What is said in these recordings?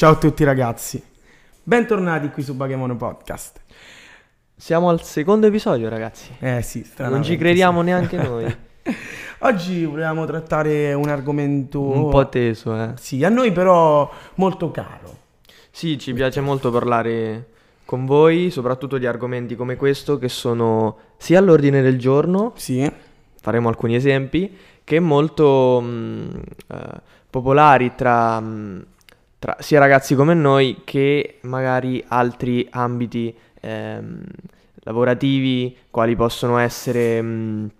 Ciao a tutti ragazzi, bentornati qui su Bachemono Podcast. Siamo al secondo episodio, ragazzi. Eh sì, Non ci crediamo neanche noi. Oggi volevamo trattare un argomento Un po' teso, eh. Sì, a noi però molto caro. Sì, ci piace molto parlare con voi, soprattutto di argomenti come questo che sono sia all'ordine del giorno, Sì, faremo alcuni esempi, che molto mh, eh, popolari tra, mh, tra sia ragazzi come noi che magari altri ambiti ehm, lavorativi, quali possono essere, mh,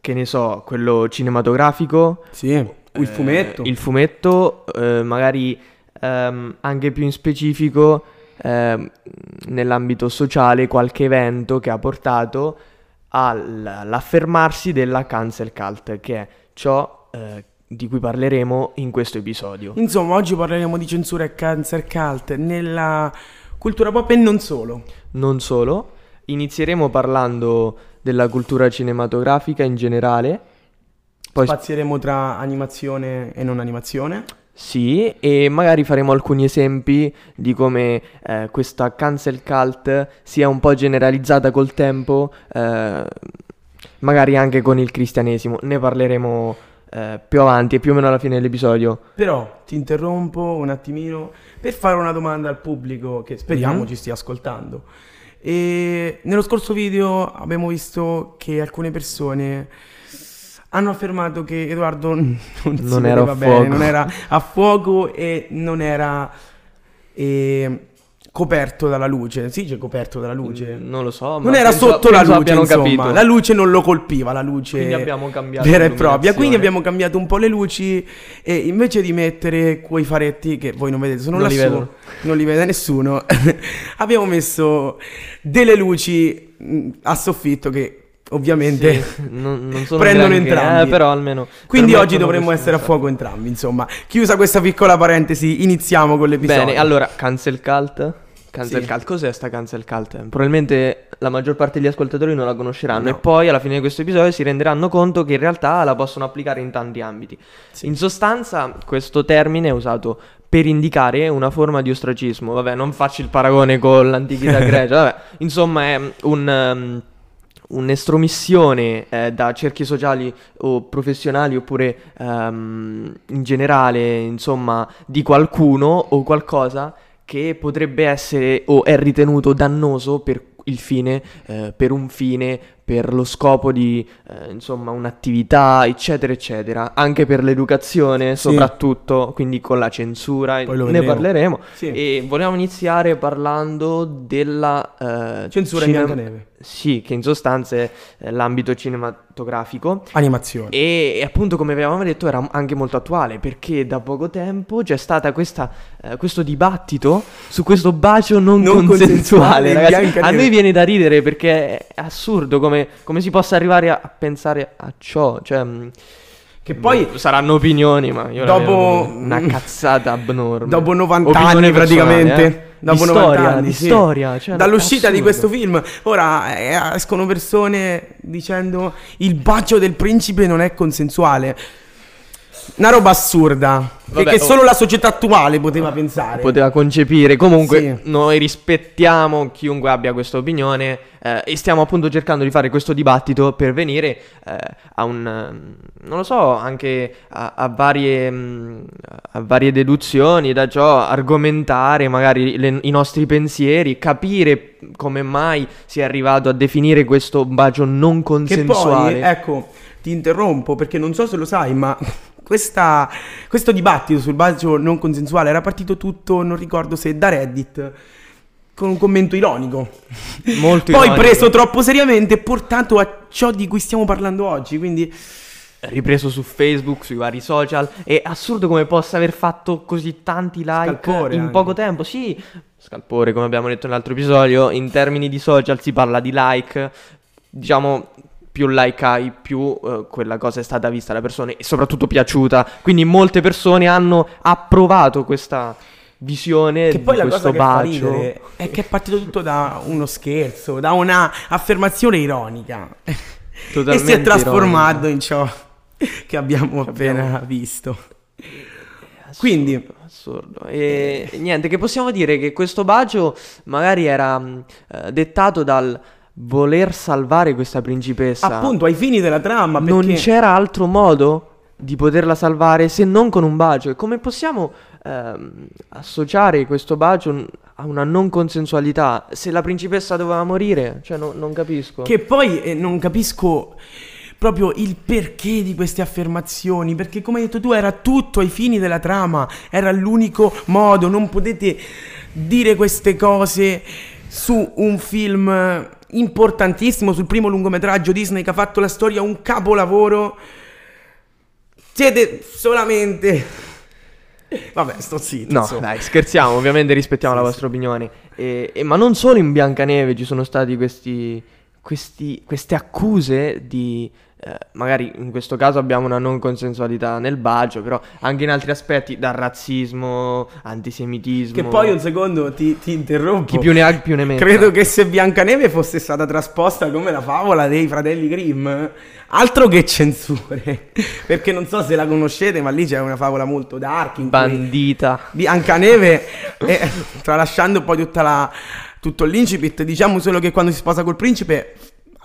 che ne so, quello cinematografico, sì, il eh, fumetto. il fumetto, eh, magari ehm, anche più in specifico ehm, nell'ambito sociale, qualche evento che ha portato al- all'affermarsi della cancel cult, che è ciò eh, di cui parleremo in questo episodio. Insomma, oggi parleremo di censura e cancer cult nella cultura pop e non solo. Non solo, inizieremo parlando della cultura cinematografica in generale. Poi Spazieremo tra animazione e non animazione. Sì, e magari faremo alcuni esempi di come eh, questa cancel cult sia un po' generalizzata col tempo, eh, magari anche con il cristianesimo. Ne parleremo eh, più avanti e più o meno alla fine dell'episodio. Però ti interrompo un attimino per fare una domanda al pubblico che speriamo Mhm. ci stia ascoltando. E nello scorso video abbiamo visto che alcune persone hanno affermato che Edoardo non, si Non era bene, fuoco. non era a fuoco e non era eh, coperto dalla luce. Sì, c'è coperto dalla luce. Non lo so, ma Non era penso- sotto la penso luce, abbiano insomma. capito. La luce non lo colpiva, la luce Quindi abbiamo cambiato vera e propria. Quindi abbiamo cambiato un po' le luci e invece di mettere quei faretti che voi non vedete, sono Non lassù, non li vede nessuno, abbiamo messo delle luci mh, a soffitto che ovviamente... Sì, non, non sono prendono granché, entrambi. eh, però almeno Quindi oggi permettono dovremmo essere a fuoco entrambi, insomma. Chiusa questa piccola parentesi, iniziamo con l'episodio. Bene, allora, cancel cult. Cancel Sì. cult, cos'è sta cancel cult? Probabilmente la maggior parte degli ascoltatori non la conosceranno No. e poi alla fine di questo episodio si renderanno conto che in realtà la possono applicare in tanti ambiti. Sì. In sostanza, questo termine è usato per indicare una forma di ostracismo. Vabbè, non faccio il paragone con l'antichità grecia, vabbè. Insomma, è un... um, un'estromissione eh, da cerchi sociali o professionali oppure ehm, in generale, insomma, di qualcuno o qualcosa che potrebbe essere o è ritenuto dannoso per il fine, eh, per un fine, per lo scopo di, eh, insomma, un'attività, eccetera, eccetera. Anche per l'educazione, Sì. soprattutto, quindi con la censura, Poi ne parleremo. Sì. E vogliamo iniziare parlando della... eh, Censura in cinem- Biancaneve. Sì, che in sostanza è eh, l'ambito cinematografico. Animazione. E, e appunto, come avevamo detto, era anche molto attuale perché da poco tempo c'è questa, eh, questo dibattito su questo bacio non, Non consensuale. consensuale. A noi viene da ridere perché è assurdo come, come si possa arrivare a, a pensare a ciò. Cioè, mh, Che poi saranno opinioni, ma io Dopo- una cazzata abnorme. Dopo 90 Opinione anni praticamente. eh. Dopo di 90 storia, anni, di sì. storia. cioè, Dall'uscita di questo film, ora eh, escono persone dicendo il bacio del principe non è consensuale. Una roba assurda. Vabbè, che oh. solo la società attuale poteva pensare. poteva concepire. Comunque, Sì. noi rispettiamo chiunque abbia questa opinione eh, e stiamo appunto cercando di fare questo dibattito per venire eh, a un, eh, non lo so, anche a, a varie, mh, a varie deduzioni da ciò, argomentare magari le- i nostri pensieri, capire come mai si è arrivato a definire questo bacio non Che consensuale. poi, ecco, ti interrompo perché non so se lo sai, ma questa- questo dibattito sul bacio non consensuale era partito tutto, non ricordo se da Reddit, con un commento ironico. Molto Poi ironico. preso troppo seriamente e portato a ciò di cui stiamo parlando oggi. Quindi, ripreso su Facebook, sui vari social. È assurdo come possa aver fatto così tanti like Scalpore in anche. poco tempo. Sì, scalpore, come abbiamo detto nell'altro episodio. In termini di social si parla di like. Diciamo, più like hai, più eh, quella cosa è stata vista da persone e soprattutto piaciuta. Quindi molte persone hanno approvato questa visione che poi di la questo cosa che bacio. è che è partito tutto da uno scherzo, da una affermazione ironica. e si è Totalmente trasformato ironico. in ciò che abbiamo appena visto. Assurdo, Quindi- assurdo. E niente, che possiamo dire che questo bacio magari era eh, dettato dal voler salvare questa principessa. Appunto, ai fini della trama, non perché... c'era altro modo di poterla salvare se non con un bacio. E come possiamo ehm, associare questo bacio a una non consensualità? Se la principessa doveva morire, cioè no- non capisco. Che poi eh, non capisco proprio il perché di queste affermazioni, perché come hai detto tu era tutto ai fini della trama, era l'unico modo, non potete dire queste cose su un film importantissimo, sul primo lungometraggio Disney che ha fatto la storia un capolavoro. Siete solamente... Vabbè, sto zitto. No, insomma. dai, scherziamo, ovviamente rispettiamo Sì, la sì. vostra opinione. E- e- ma non solo in Biancaneve ci sono stati questi, questi- queste accuse di... eh, magari in questo caso abbiamo una non consensualità nel bacio, però anche in altri aspetti, dal razzismo, antisemitismo. Che poi un secondo ti, ti interrompo. Chi più ne ha più ne metta. Credo che se Biancaneve fosse stata trasposta come la favola dei fratelli Grimm, altro che censure. Perché non so se la conoscete, ma lì c'è una favola molto dark. Bandita. Biancaneve, eh, tralasciando poi tutta la, tutto l'incipit, diciamo solo che quando si sposa col principe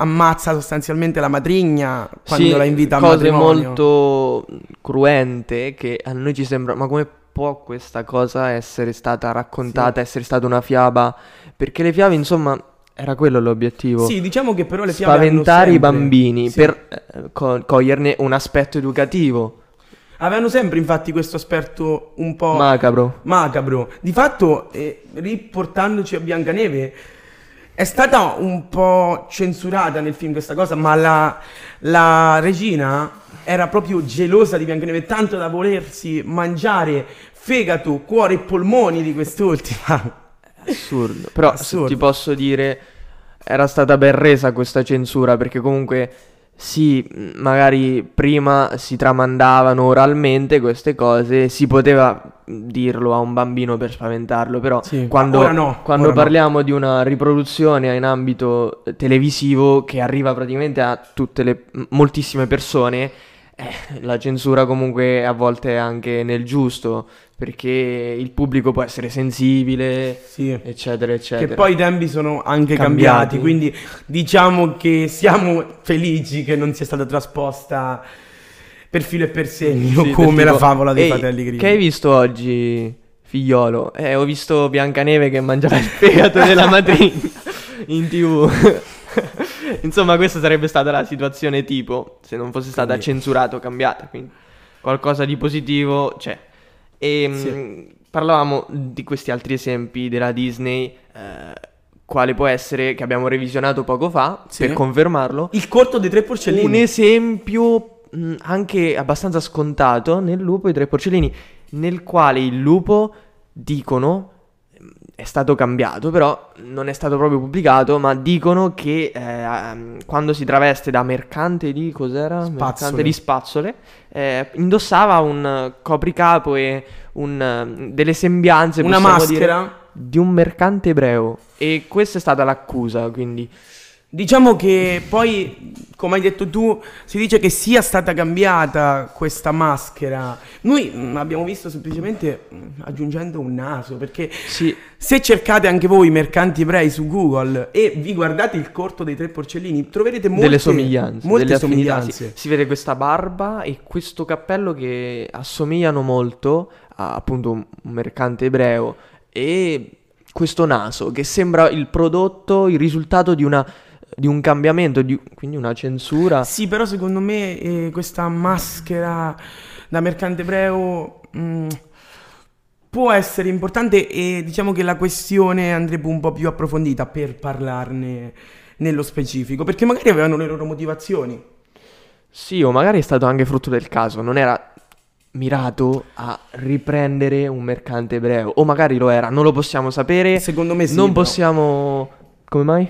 ammazza sostanzialmente la matrigna quando Sì, la invita a cose matrimonio. molto cruente che a noi ci sembra, ma come può questa cosa essere stata raccontata, essere stata una fiaba? Perché le fiabe, insomma, era quello l'obiettivo. Sì, diciamo che però le fiabe Spaventare i bambini sì. per eh, co- coglierne un aspetto educativo. Avevano sempre infatti questo aspetto un po' Macabro. macabro. Di fatto, eh, riportandoci a Biancaneve, è stata un po' censurata nel film questa cosa, ma la, la regina era proprio gelosa di Biancaneve, tanto da volersi mangiare fegato, cuore e polmoni di quest'ultima. Assurdo. Però Assurdo. ti posso dire, era stata ben resa questa censura perché comunque sì, magari prima si tramandavano oralmente queste cose, si poteva mh, dirlo a un bambino per spaventarlo, però Sì, quando, no, quando ora no. parliamo di una riproduzione in ambito eh, televisivo che arriva praticamente a tutte le moltissime persone, eh, la censura comunque a volte è anche nel giusto, perché il pubblico può essere sensibile, Sì. eccetera, eccetera. Che poi i tempi sono anche Cambiati. cambiati, quindi diciamo che siamo felici che non sia stata trasposta per filo e per segno Sì, come del la tipo, favola dei "Ehi, fratelli Grimm. Che hai visto oggi, figliolo? Eh, ho visto Biancaneve che mangiava il fegato della matrigna in tv. Insomma, questa sarebbe stata la situazione tipo, se non fosse stata Quindi- censurato, cambiata, quindi qualcosa di positivo c'è. E Sì. mh, parlavamo di questi altri esempi della Disney, eh, quale può essere, che abbiamo revisionato poco fa, Sì. per confermarlo, Il corto dei tre porcellini. un esempio mh, anche abbastanza scontato nel lupo e i tre porcellini, nel quale il lupo dicono è stato cambiato, però non è stato proprio pubblicato, ma dicono che eh, ehm, quando si traveste da mercante di cos'era? Mercante Spazzole. di spazzole, eh, indossava un copricapo e un, eh, delle sembianze, Una possiamo dire, maschera. di un mercante ebreo. E questa è stata l'accusa, quindi Diciamo che poi, come hai detto tu, si dice che sia stata cambiata questa maschera. Noi mm, abbiamo visto semplicemente mm, aggiungendo un naso, perché sì, se cercate anche voi mercanti ebrei su Google e vi guardate il corto dei tre porcellini, troverete molte delle somiglianze, Molte delle somiglianze. sì. Si vede questa barba e questo cappello che assomigliano molto a appunto un un mercante ebreo e questo naso che sembra il prodotto, il risultato di una di un cambiamento, di, quindi una censura. Sì, però secondo me eh, questa maschera da mercante ebreo mm, può essere importante e diciamo che la questione andrebbe un po' più approfondita per parlarne nello specifico, perché magari avevano le loro motivazioni. Sì, o magari è stato anche frutto del caso, non era mirato a riprendere un mercante ebreo, o magari lo era, non lo possiamo sapere. Secondo me sì. non però. possiamo Come mai?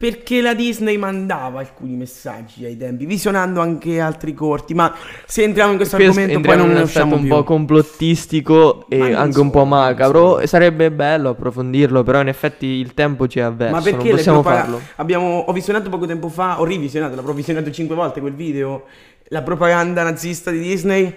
Perché la Disney mandava alcuni messaggi ai tempi, visionando anche altri corti, ma se entriamo in questo Qui es- argomento poi non ne usciamo un più. po' complottistico e anche un po' macabro. sarebbe bello approfondirlo, però in effetti il tempo ci è avverso, Ma perché non possiamo farlo. Abbiamo, ho visionato poco tempo fa, ho rivisionato, l'avrò visionato cinque volte quel video, la propaganda nazista di Disney.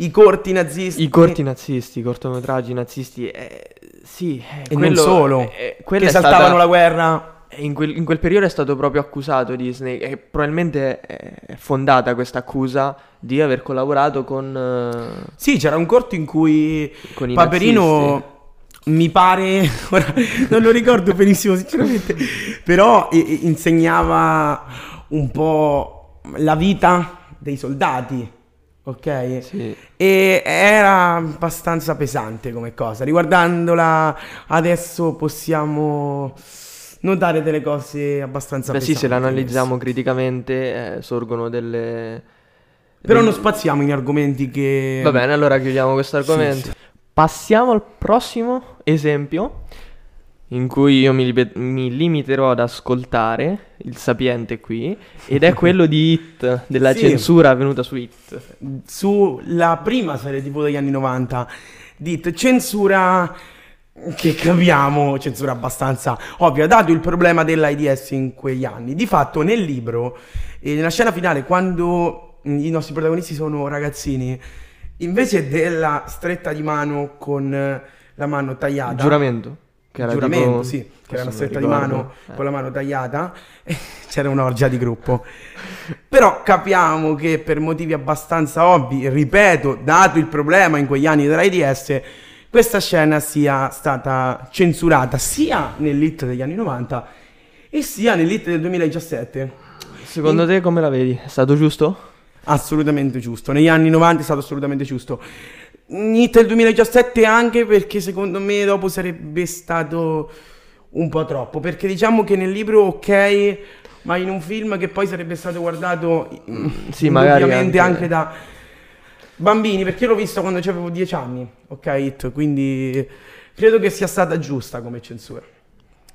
i corti nazisti. I corti nazisti, i cortometraggi nazisti, eh, sì, eh, E quello- non solo, eh, che saltavano stata- la guerra. E In quel, in quel periodo è stato proprio accusato Disney e probabilmente è fondata questa accusa di aver collaborato con, eh, Sì, c'era un corto in cui Paperino mi pare, ora non lo ricordo benissimo sinceramente, però eh, eh, insegnava un po' la vita dei soldati, ok? nazisti. Sì. E era abbastanza pesante come cosa. Riguardandola adesso possiamo notare delle cose abbastanza Beh sì, pesanti. se l'analizziamo criticamente eh, sorgono delle... Però non spaziamo in argomenti che... Va bene, allora chiudiamo questo argomento. sì. Passiamo al prossimo esempio in cui io mi, libe- mi limiterò ad ascoltare il sapiente qui ed è quello di Hit, della Sì. censura avvenuta su Hit. sulla prima serie TV degli anni 90 dite censura che capiamo, censura abbastanza ovvia, dato il problema dell'AIDS in quegli anni. Di fatto nel libro, eh, nella scena finale, quando mm, i nostri protagonisti sono ragazzini, invece della stretta di mano con eh, la mano tagliata, Giuramento. Che era giuramento, tipo- sì, che era una stretta di mano Eh. con la mano tagliata, c'era un'orgia di gruppo. Però capiamo che per motivi abbastanza ovvi, ripeto, dato il problema in quegli anni dell'AIDS, questa scena sia stata censurata sia nell'hit degli anni 90 e sia nell'hit del 2017. Secondo te come la vedi? È stato giusto? Assolutamente giusto. Negli anni 90 è stato assolutamente giusto. Hit del 2017 anche perché secondo me dopo sarebbe stato un po' troppo. Perché diciamo che nel libro ok, ma in un film che poi sarebbe stato guardato sì, magari anche- anche... da bambini. Perché l'ho visto quando avevo 10 anni. Ok, Hit. Quindi credo che sia stata giusta come censura.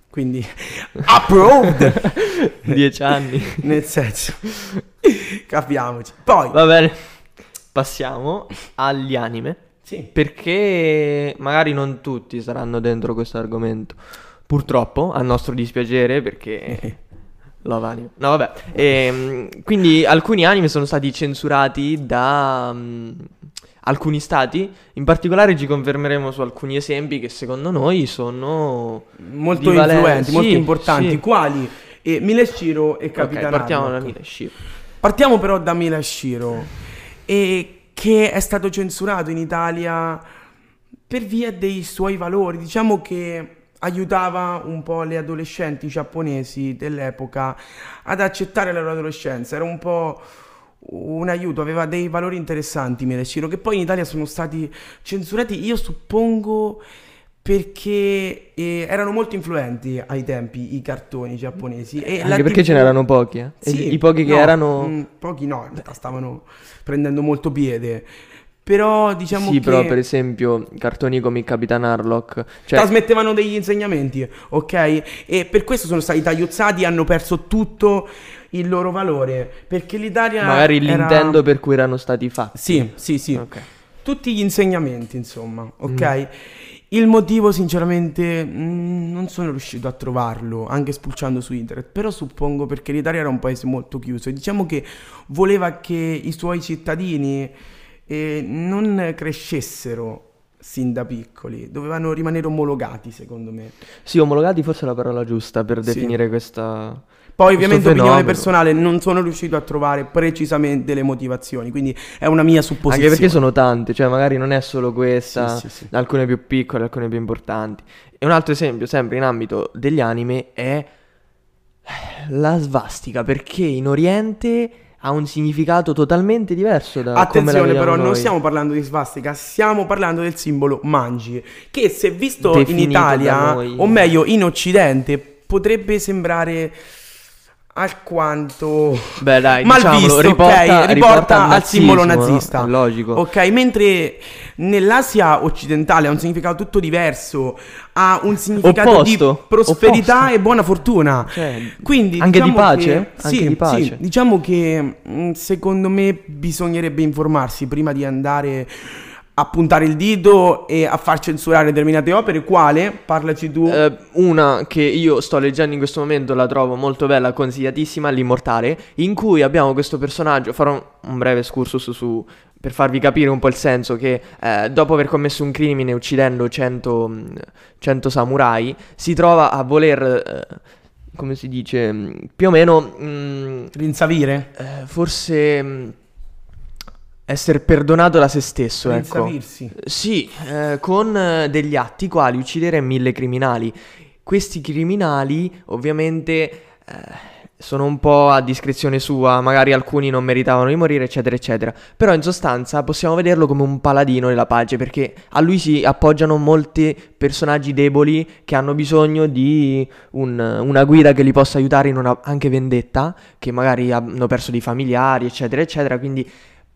Quindi approved. Dieci anni. Nel senso, capiamoci. Poi, Va bene. Passiamo agli anime. sì. Perché magari non tutti saranno dentro questo argomento. Purtroppo, a nostro dispiacere, perché Love anime. No, vabbè. Ehm, quindi alcuni anime sono stati censurati da mm, alcuni stati. In particolare ci confermeremo su alcuni esempi che secondo noi sono molto valen- influenti, molto sì, importanti. sì. Quali? E Mileshiro e Ok, Capitan partiamo Harlock. da Mileshiro. Partiamo però da Mileshiro, e che è stato censurato in Italia per via dei suoi valori. Diciamo che aiutava un po' le adolescenti giapponesi dell'epoca ad accettare la loro adolescenza. Era un po' un aiuto, aveva dei valori interessanti Mileshiro, che poi in Italia sono stati censurati, io suppongo perché eh, erano molto influenti ai tempi i cartoni giapponesi. E Anche perché TV ce n'erano pochi, eh. Sì, I pochi che no, erano... mm, pochi no, in realtà stavano prendendo molto piede. Però diciamo sì, che però per esempio cartoni come il Capitan Harlock. Cioè, trasmettevano degli insegnamenti, ok? E per questo sono stati tagliuzzati e hanno perso tutto il loro valore. Perché l'Italia magari era- l'intendo per cui erano stati fatti. Sì, sì, sì. Ok. Tutti gli insegnamenti, insomma, ok? Mm. Il motivo, sinceramente, mm, non sono riuscito a trovarlo, anche spulciando su internet. Però suppongo perché l'Italia era un paese molto chiuso e diciamo che voleva che i suoi cittadini eh, non crescessero sin da piccoli, dovevano rimanere omologati, secondo me. Sì, omologati forse è la parola giusta per Sì. definire questa... Poi, ovviamente, opinione personale, non sono riuscito a trovare precisamente le motivazioni, quindi è una mia supposizione. Anche perché sono tante, cioè magari non è solo questa, sì, sì. alcune più piccole, alcune più importanti. E un altro esempio, sempre in ambito degli anime, è la svastica, perché in Oriente ha un significato totalmente diverso da Attenzione però, non noi. stiamo parlando di svastica, stiamo parlando del simbolo manji, che se visto in Definito Italia, da noi. o meglio in Occidente, potrebbe sembrare alquanto Beh dai, mal diciamolo, visto, riporta, ok? Riporta al simbolo nazismo, no? nazista. È logico. Ok, mentre nell'Asia occidentale ha un significato tutto diverso, ha un significato di Opposto, prosperità opposto. e buona fortuna. Cioè, Quindi anche di diciamo pace? che- Anche sì, di pace. sì, diciamo che mh, secondo me bisognerebbe informarsi prima di andare a puntare il dito e a far censurare determinate opere. Quale? Parlaci tu. Eh, una che io sto leggendo in questo momento, la trovo molto bella, consigliatissima, L'Immortale, in cui abbiamo questo personaggio, farò un, breve excursus su per farvi capire un po' il senso, che eh, dopo aver commesso un crimine uccidendo 100, mh, 100 samurai, si trova a voler, eh, come si dice, mh, più o meno, mh, Rinsavire? eh, forse essere perdonato da se stesso, ecco. Rinsavirsi. Sì, eh, con eh, degli atti quali uccidere mille criminali. Questi criminali, ovviamente, eh, sono un po' a discrezione sua, magari alcuni non meritavano di morire, eccetera, eccetera. Però in sostanza possiamo vederlo come un paladino della pace, perché a lui si appoggiano molti personaggi deboli che hanno bisogno di un- una guida che li possa aiutare in una anche vendetta, che magari hanno perso dei familiari, eccetera, eccetera. Quindi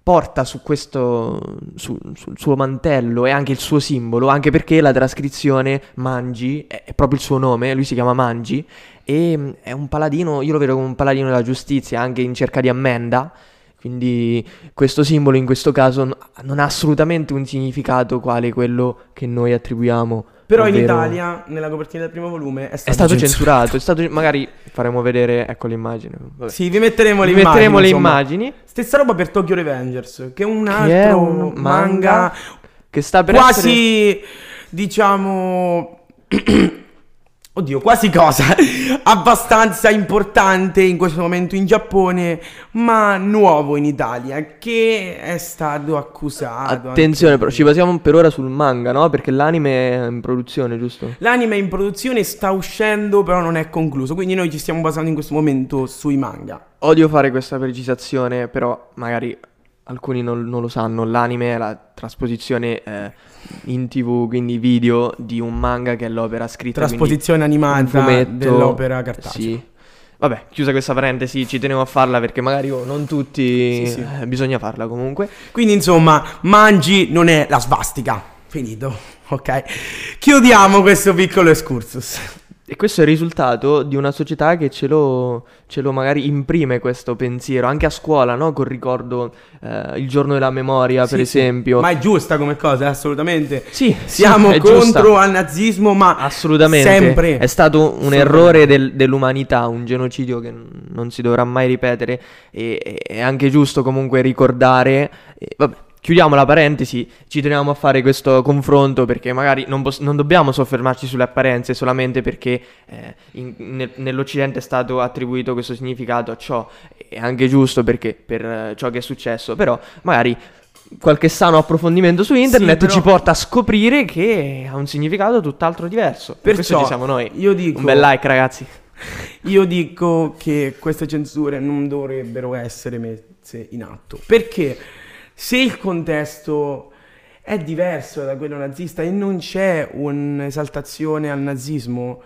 porta su questo, su- sul suo mantello e anche il suo simbolo, anche perché la trascrizione Mangi è, proprio il suo nome, lui si chiama Mangi e mm, è un paladino, io lo vedo come un paladino della giustizia, anche in cerca di ammenda. Quindi questo simbolo in questo caso non ha assolutamente un significato quale quello che noi attribuiamo. Però in ovvero- Italia, nella copertina del primo volume, è stato, è stato censurato. censurato, è stato magari faremo vedere, ecco l'immagine. Vabbè. Sì, vi metteremo le Vi metteremo le insomma. immagini Stessa roba per Tokyo Revengers, che è un altro che è un manga, manga che sta per essere quasi, diciamo... Oddio, quasi cosa? Abbastanza importante in questo momento in Giappone, ma nuovo in Italia, che è stato accusato. Attenzione, però ci basiamo per ora sul manga, no? Perché l'anime è in produzione, giusto? L'anime è in produzione, sta uscendo, però non è concluso, quindi noi ci stiamo basando in questo momento sui manga. Odio fare questa precisazione, però magari alcuni non, non lo sanno. L'anime è la trasposizione eh, in TV, quindi video, di un manga che è l'opera scritta. Trasposizione animata fumetto. dell'opera cartacea. Sì. Vabbè, chiusa questa parentesi, ci tenevo a farla perché magari oh, non tutti Sì, sì. eh, bisogna farla comunque. Quindi insomma, Mangi non è la svastica. Finito, ok? Chiudiamo questo piccolo excursus. E questo è il risultato di una società che ce lo, ce lo magari imprime questo pensiero, anche a scuola, no? Col ricordo eh, il giorno della memoria, per Sì, sì. esempio. Ma è giusta come cosa, assolutamente. Sì, Siamo sì, contro giusta. al nazismo, ma Assolutamente. sempre. È stato un errore del- dell'umanità, un genocidio che non si dovrà mai ripetere. E e- è anche giusto comunque ricordare. e vabbè, chiudiamo la parentesi. Ci teniamo a fare questo confronto perché magari non, pos- non dobbiamo soffermarci sulle apparenze solamente perché eh, in- nel- nell'Occidente è stato attribuito questo significato a ciò. È anche giusto perché per eh, ciò che è successo. Però magari. Qualche sano approfondimento su internet però- ci porta a scoprire che ha un significato tutt'altro diverso. Per questo Perciò ci siamo noi. io dico- Un bel like, ragazzi. Io dico che queste censure non dovrebbero essere messe in atto. Perché se il contesto è diverso da quello nazista e non c'è un'esaltazione al nazismo,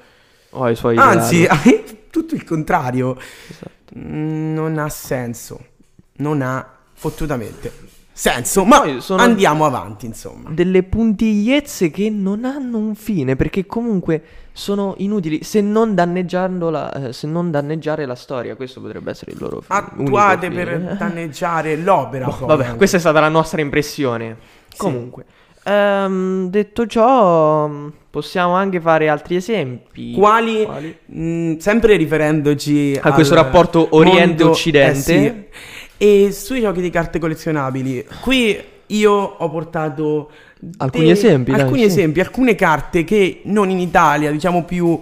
Oh, anzi, tutto il contrario, Esatto. mm, non ha senso. Non ha fottutamente senso. Ma andiamo avanti, insomma. Delle puntigliezze che non hanno un fine, perché comunque sono inutili se non, la, eh, se non danneggiare la storia. Questo potrebbe essere il loro fi- Attuate per fine. danneggiare l'opera. Boh, vabbè, questa è stata la nostra impressione. Comunque, ehm, detto ciò, possiamo anche fare altri esempi. Quali, Quali? mh, sempre riferendoci A questo rapporto Oriente-Occidente. eh sì. E sui giochi di carte collezionabili. Qui io ho portato Alcuni dei- esempi, dai, alcuni sì. esempi, alcune carte che non in Italia, diciamo più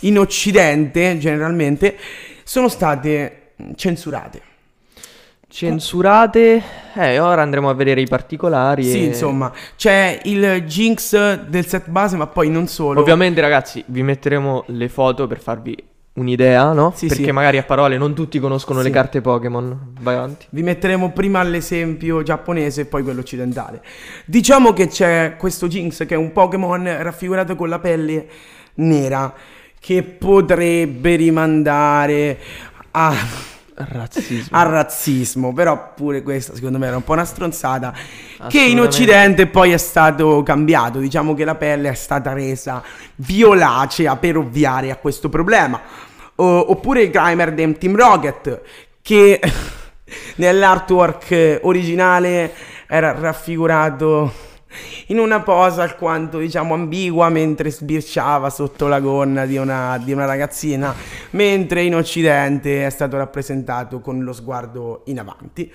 in Occidente generalmente, sono state censurate. Censurate. Eh, ora andremo a vedere i particolari. Sì, e- insomma, c'è il Jinx del set base, ma poi non solo. Ovviamente, ragazzi, vi metteremo le foto per farvi un'idea, no? Sì, Perché sì. magari a parole non tutti conoscono le Sì. carte Pokémon. Vai avanti. Vi metteremo prima l'esempio giapponese e poi quello occidentale. Diciamo che c'è questo Jinx che è un Pokémon raffigurato con la pelle nera che potrebbe rimandare a, Razzismo. al razzismo, però pure questa secondo me era un po' una stronzata che in occidente poi è stato cambiato, diciamo che la pelle è stata resa violacea per ovviare a questo problema. O- oppure il Grimer di Team Rocket che nell'artwork originale era raffigurato in una posa alquanto diciamo ambigua mentre sbirciava sotto la gonna di una, di una ragazzina, mentre in occidente è stato rappresentato con lo sguardo in avanti.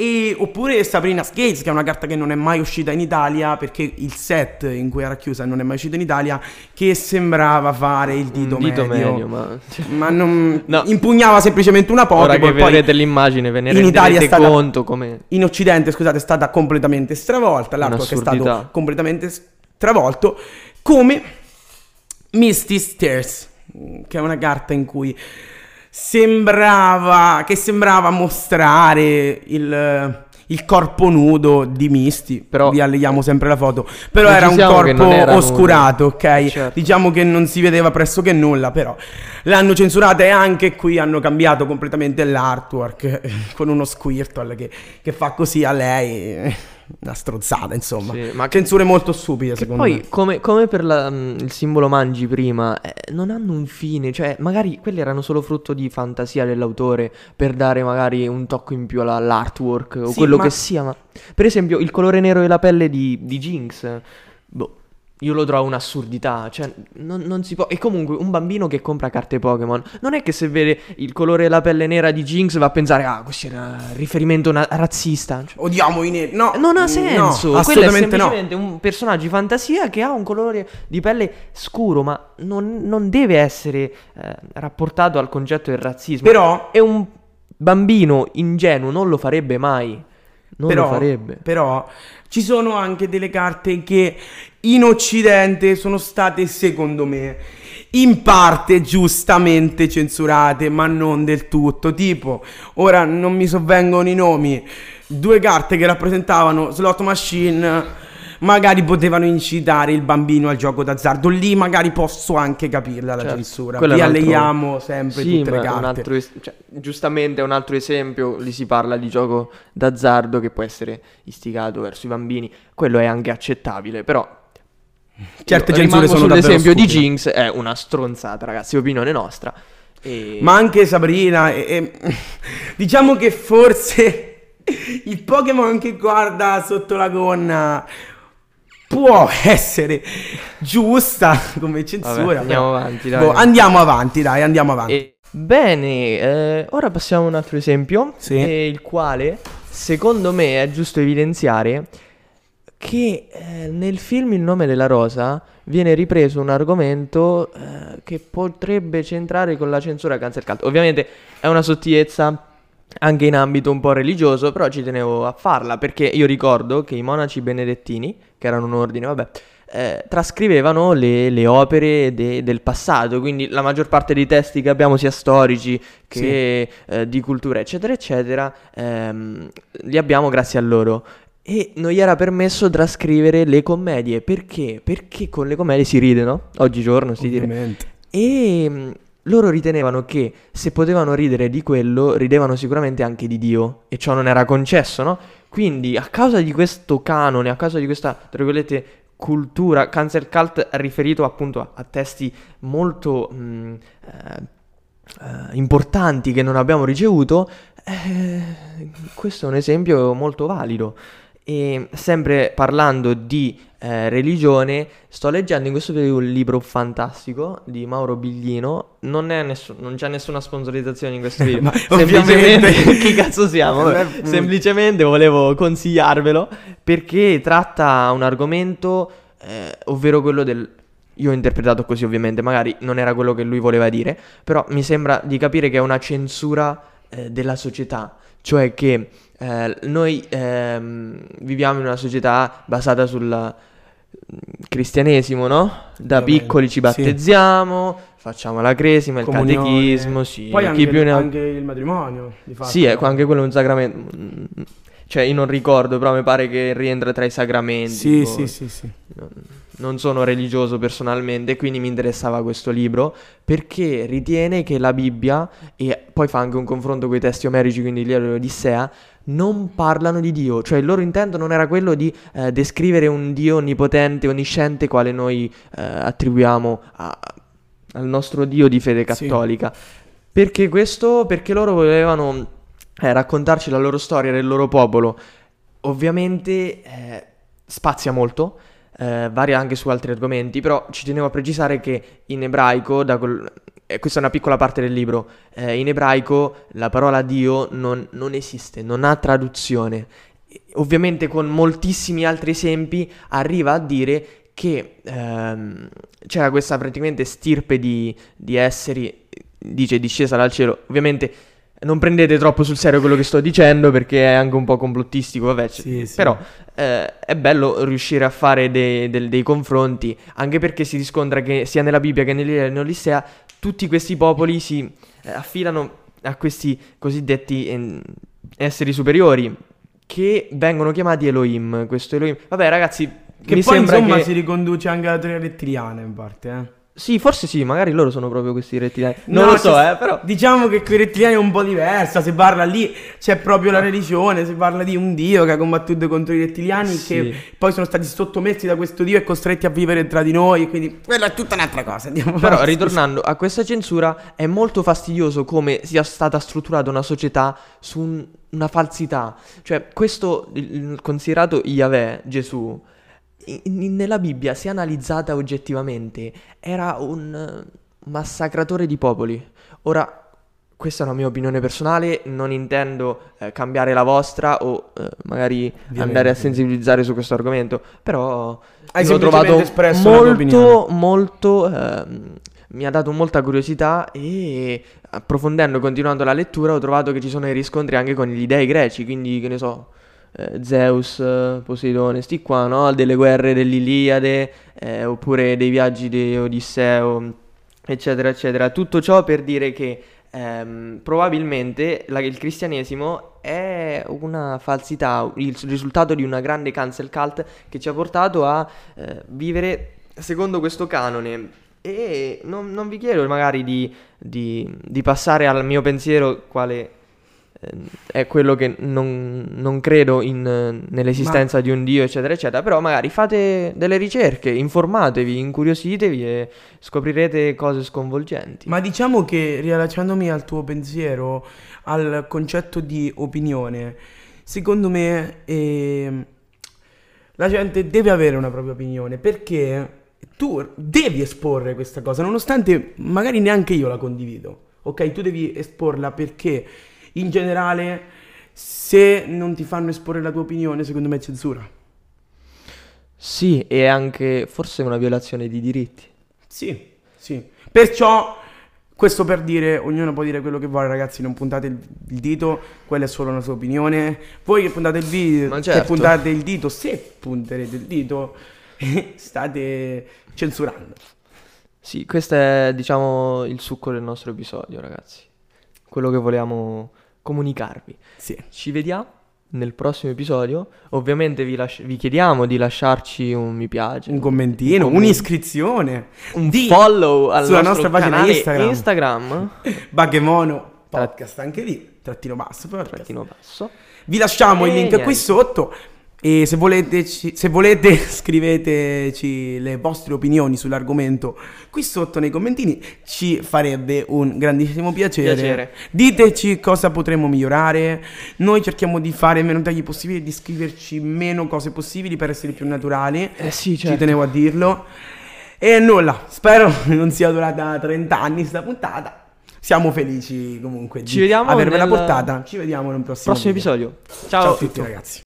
E, oppure Sabrina Skates, che è una carta che non è mai uscita in Italia perché il set in cui era chiusa non è mai uscito in Italia, che sembrava fare il dito, Un dito medio. medio, ma... Ma non No. impugnava semplicemente una Ora Pokéball. che poi vedrete l'immagine ve ne in Italia è stata- conto come... in Occidente, scusate, è stata completamente stravolta. L'artwork è stato completamente stravolto. Come Misty Stairs, che è una carta in cui sembrava che sembrava mostrare il, il corpo nudo di Misty. Però- vi alleghiamo sempre la foto. Però era un corpo era oscurato, ok? Certo. Diciamo che non si vedeva pressoché nulla, però l'hanno censurata e anche qui hanno cambiato completamente l'artwork con uno Squirtle che, che fa così a lei. Una strozzata, insomma. Sì, ma- Censure molto stupide, secondo poi, me. come, come per la, mm, il simbolo mangi prima, eh, non hanno un fine, cioè magari quelli erano solo frutto di fantasia dell'autore per dare magari un tocco in più alla- all'artwork o Sì, quello ma- che sia, ma per esempio il colore nero della pelle di, di Jinx, io lo trovo un'assurdità, cioè non, non si può... E comunque un bambino che compra carte Pokémon, non è che se vede il colore della pelle nera di Jinx va a pensare, ah, questo era riferimento na- razzista, cioè, Odiamo i neri. No, non ha no, senso. Quello è assolutamente no. semplicemente un personaggio di fantasia che ha un colore di pelle scuro, ma non, non deve essere eh, rapportato al concetto del razzismo. Però, è un bambino ingenuo, non lo farebbe mai. Non però, lo farebbe. però ci sono anche delle carte che in Occidente sono state, secondo me, in parte giustamente censurate, ma non del tutto. Tipo, ora non mi sovvengono i nomi, due carte che rappresentavano slot machine. Magari potevano incitare il bambino al gioco d'azzardo. Lì magari posso anche capirla la Certo, censura. Vi un altro- sempre Sì, tutte le carte. es- cioè, giustamente è un altro esempio, lì si parla di gioco d'azzardo che può essere istigato verso i bambini, quello è anche accettabile, però Certe censure sono davvero sull'esempio di. Jinx, è una stronzata, ragazzi, opinione nostra. E... Ma anche Sabrina, e- e- diciamo che forse il Pokémon che guarda sotto la gonna può essere giusta come censura. Vabbè, andiamo però- avanti, dai. Boh, andiamo avanti, dai, andiamo avanti. E- Bene, eh, ora passiamo a un altro esempio, Sì. eh, il quale secondo me è giusto evidenziare che eh, nel film Il nome della rosa viene ripreso un argomento eh, che potrebbe centrare con la censura cancel cult. Ovviamente è una sottigliezza anche in ambito un po' religioso, però ci tenevo a farla perché io ricordo che i monaci benedettini, che erano un ordine, vabbè, eh, trascrivevano le, le opere de- del passato, quindi la maggior parte dei testi che abbiamo, sia storici che eh, di cultura, eccetera, eccetera, ehm, li abbiamo grazie a loro. E non gli era permesso trascrivere le commedie. Perché? Perché con le commedie si ride, no? Oggigiorno si. Ovviamente. E mh, loro ritenevano che se potevano ridere di quello, ridevano sicuramente anche di Dio. E ciò non era concesso, no? Quindi, a causa di questo canone, a causa di questa, tra virgolette, cultura, cancel cult riferito appunto a, a testi molto mh, eh, eh, importanti che non abbiamo ricevuto, eh, questo è un esempio molto valido. E sempre parlando di eh, religione, sto leggendo in questo periodo un libro fantastico di Mauro Biglino. Non, nessun- non c'è nessuna sponsorizzazione in questo video. Semplicemente, chi cazzo siamo? Vabbè, Eh, semplicemente volevo consigliarvelo perché tratta un argomento, eh, ovvero quello del. Io ho interpretato così, ovviamente, magari non era quello che lui voleva dire, però mi sembra di capire che è una censura eh, della società, cioè che eh, noi ehm, viviamo in una società basata sul mm, cristianesimo, no? Da piccoli ci sì. battezziamo, facciamo la cresima, il Comunione. catechismo, sì, Poi anche, più ne anche il matrimonio. Di fatto. sì, ecco, anche quello è un sacramento. Mm, Cioè, io non ricordo, però mi pare che rientra tra i sacramenti. Sì, sì, sì, sì. Non, non sono religioso personalmente, quindi mi interessava questo libro perché ritiene che la Bibbia, e poi fa anche un confronto con i testi omerici, quindi lì l'Odissea, non parlano di Dio. Cioè, il loro intento non era quello di eh, descrivere un Dio onnipotente, onnisciente, quale noi eh, attribuiamo a- al nostro Dio di fede Sì. cattolica. Perché questo? Perché loro volevano eh, raccontarci la loro storia del loro popolo. Ovviamente eh, spazia molto, eh, varia anche su altri argomenti, però ci tenevo a precisare che in ebraico, da quel- eh, questa è una piccola parte del libro, eh, in ebraico la parola Dio non, non esiste, non ha traduzione. Ovviamente con moltissimi altri esempi arriva a dire che ehm, c'era questa praticamente stirpe di, di esseri, dice discesa dal cielo. Ovviamente non prendete troppo sul serio quello che sto dicendo perché è anche un po' complottistico, vabbè, Sì, sì. però eh, è bello riuscire a fare dei, del- dei confronti, anche perché si riscontra che sia nella Bibbia che nell'Ilea nell'Odissea tutti questi popoli si eh, affidano a questi cosiddetti eh, esseri superiori che vengono chiamati Elohim, questo Elohim. Vabbè ragazzi, Che mi poi sembra insomma che... si riconduce anche alla teoria rettiliana in parte, eh. Sì, forse sì, magari loro sono proprio questi rettiliani. Non No, lo so, eh, però... Diciamo che con i rettiliani è un po' diversa. Si parla lì, c'è proprio la religione. Si parla di un dio che ha combattuto contro i rettiliani. Sì. Che poi sono stati sottomessi da questo dio e costretti a vivere tra di noi. Quindi quella è tutta un'altra cosa. Andiamo Però avanti. ritornando a questa censura, è molto fastidioso come sia stata strutturata una società su un- una falsità. Cioè, questo considerato Yahweh, Gesù, in- nella Bibbia, se analizzata oggettivamente, era un eh, massacratore di popoli. Ora, questa è una mia opinione personale, non intendo eh, cambiare la vostra o eh, magari Ovviamente. andare a sensibilizzare su questo argomento, però Hai l'ho trovato molto, molto, ehm, mi ha dato molta curiosità e approfondendo, continuando la lettura, ho trovato che ci sono i riscontri anche con gli dei greci, quindi che ne so, eh, Zeus, eh, Poseidone, sti qua, no? Delle guerre dell'Iliade, eh, oppure dei viaggi di Odisseo, eccetera, eccetera. Tutto ciò per dire che ehm, probabilmente la- il cristianesimo è una falsità, il risultato di una grande cancel cult che ci ha portato a eh, vivere secondo questo canone. E non, non vi chiedo magari di, di- di passare al mio pensiero quale è quello che non, non credo in, eh, nell'esistenza di un Dio, eccetera, eccetera. Però magari fate delle ricerche, informatevi, incuriositevi e scoprirete cose sconvolgenti. Ma diciamo che riallacciandomi al tuo pensiero, al concetto di opinione, secondo me ehm, la gente deve avere una propria opinione perché tu devi esporre questa cosa, nonostante magari neanche io la condivido. Ok, tu devi esporla perché in generale se non ti fanno esporre la tua opinione, secondo me è censura. Sì, e anche forse una violazione di diritti. Sì, sì. Perciò, questo per dire, ognuno può dire quello che vuole, ragazzi, non puntate il, il dito, quella è solo una sua opinione. Voi che puntate il video, Ma che certo. puntate il dito, se punterete il dito, state censurando. Sì, questo è, diciamo, il succo del nostro episodio, ragazzi. Quello che volevamo comunicarvi. Sì. Ci vediamo nel prossimo episodio. Ovviamente vi, lasci- vi chiediamo di lasciarci un mi piace, Un commentino, un un'iscrizione, un follow al sulla nostra pagina Instagram. Instagram, Baghemono podcast anche lì, trattino basso, podcast. trattino basso. Vi lasciamo il E link niente. qui sotto. E se volete, ci- se volete scriveteci le vostre opinioni sull'argomento qui sotto nei commentini, ci farebbe un grandissimo piacere. Piacere. Diteci cosa potremmo migliorare. Noi cerchiamo di fare meno tagli possibili, di scriverci meno cose possibili per essere più naturali. Eh sì, Ci certo. tenevo a dirlo. E nulla, spero non sia durata 30 anni sta puntata. Siamo felici comunque di Ci avervela nel portata. Ci vediamo nel prossimo, Prossimo episodio. Ciao, Ciao a tutti ragazzi.